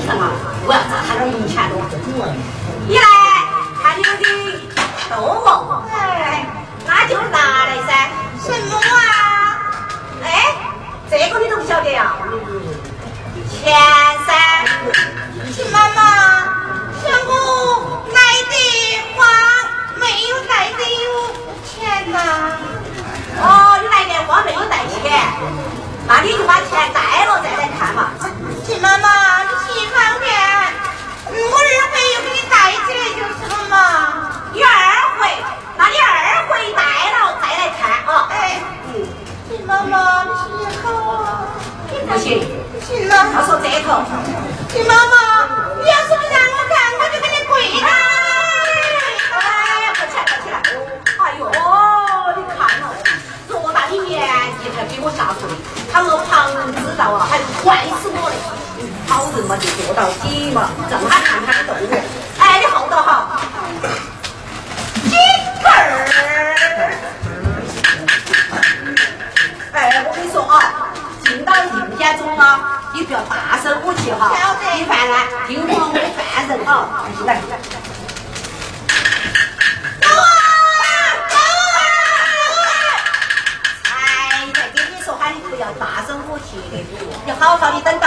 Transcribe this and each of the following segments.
去了，我要砸他点银钱。你来，看你的豆腐，哎，那就是拿来噻。什么啊？哎，这个你都不晓得呀、钱。正好看他的动物哎你好的哈儿哎我跟你说啊进到人家中呢你不要大声呼气哈听饭呢听我的犯人啊来来哎跟你说喊你不要大声呼气的你好好的等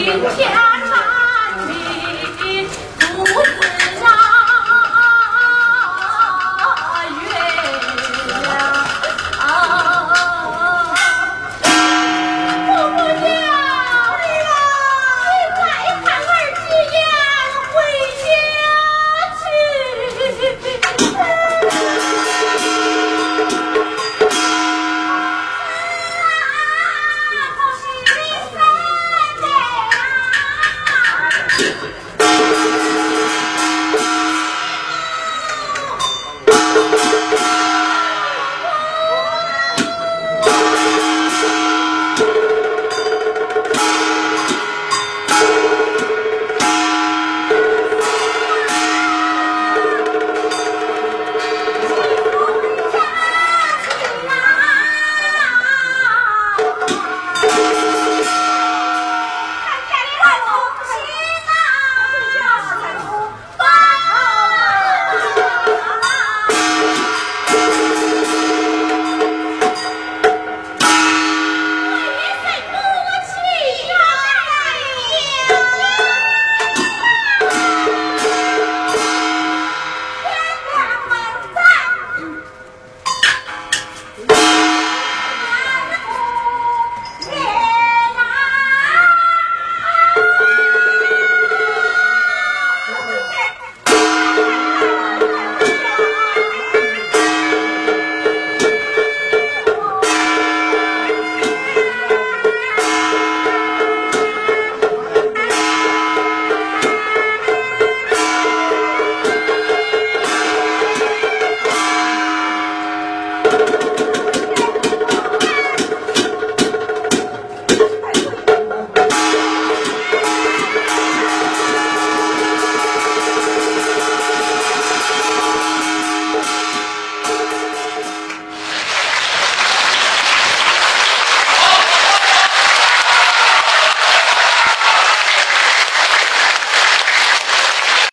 明天。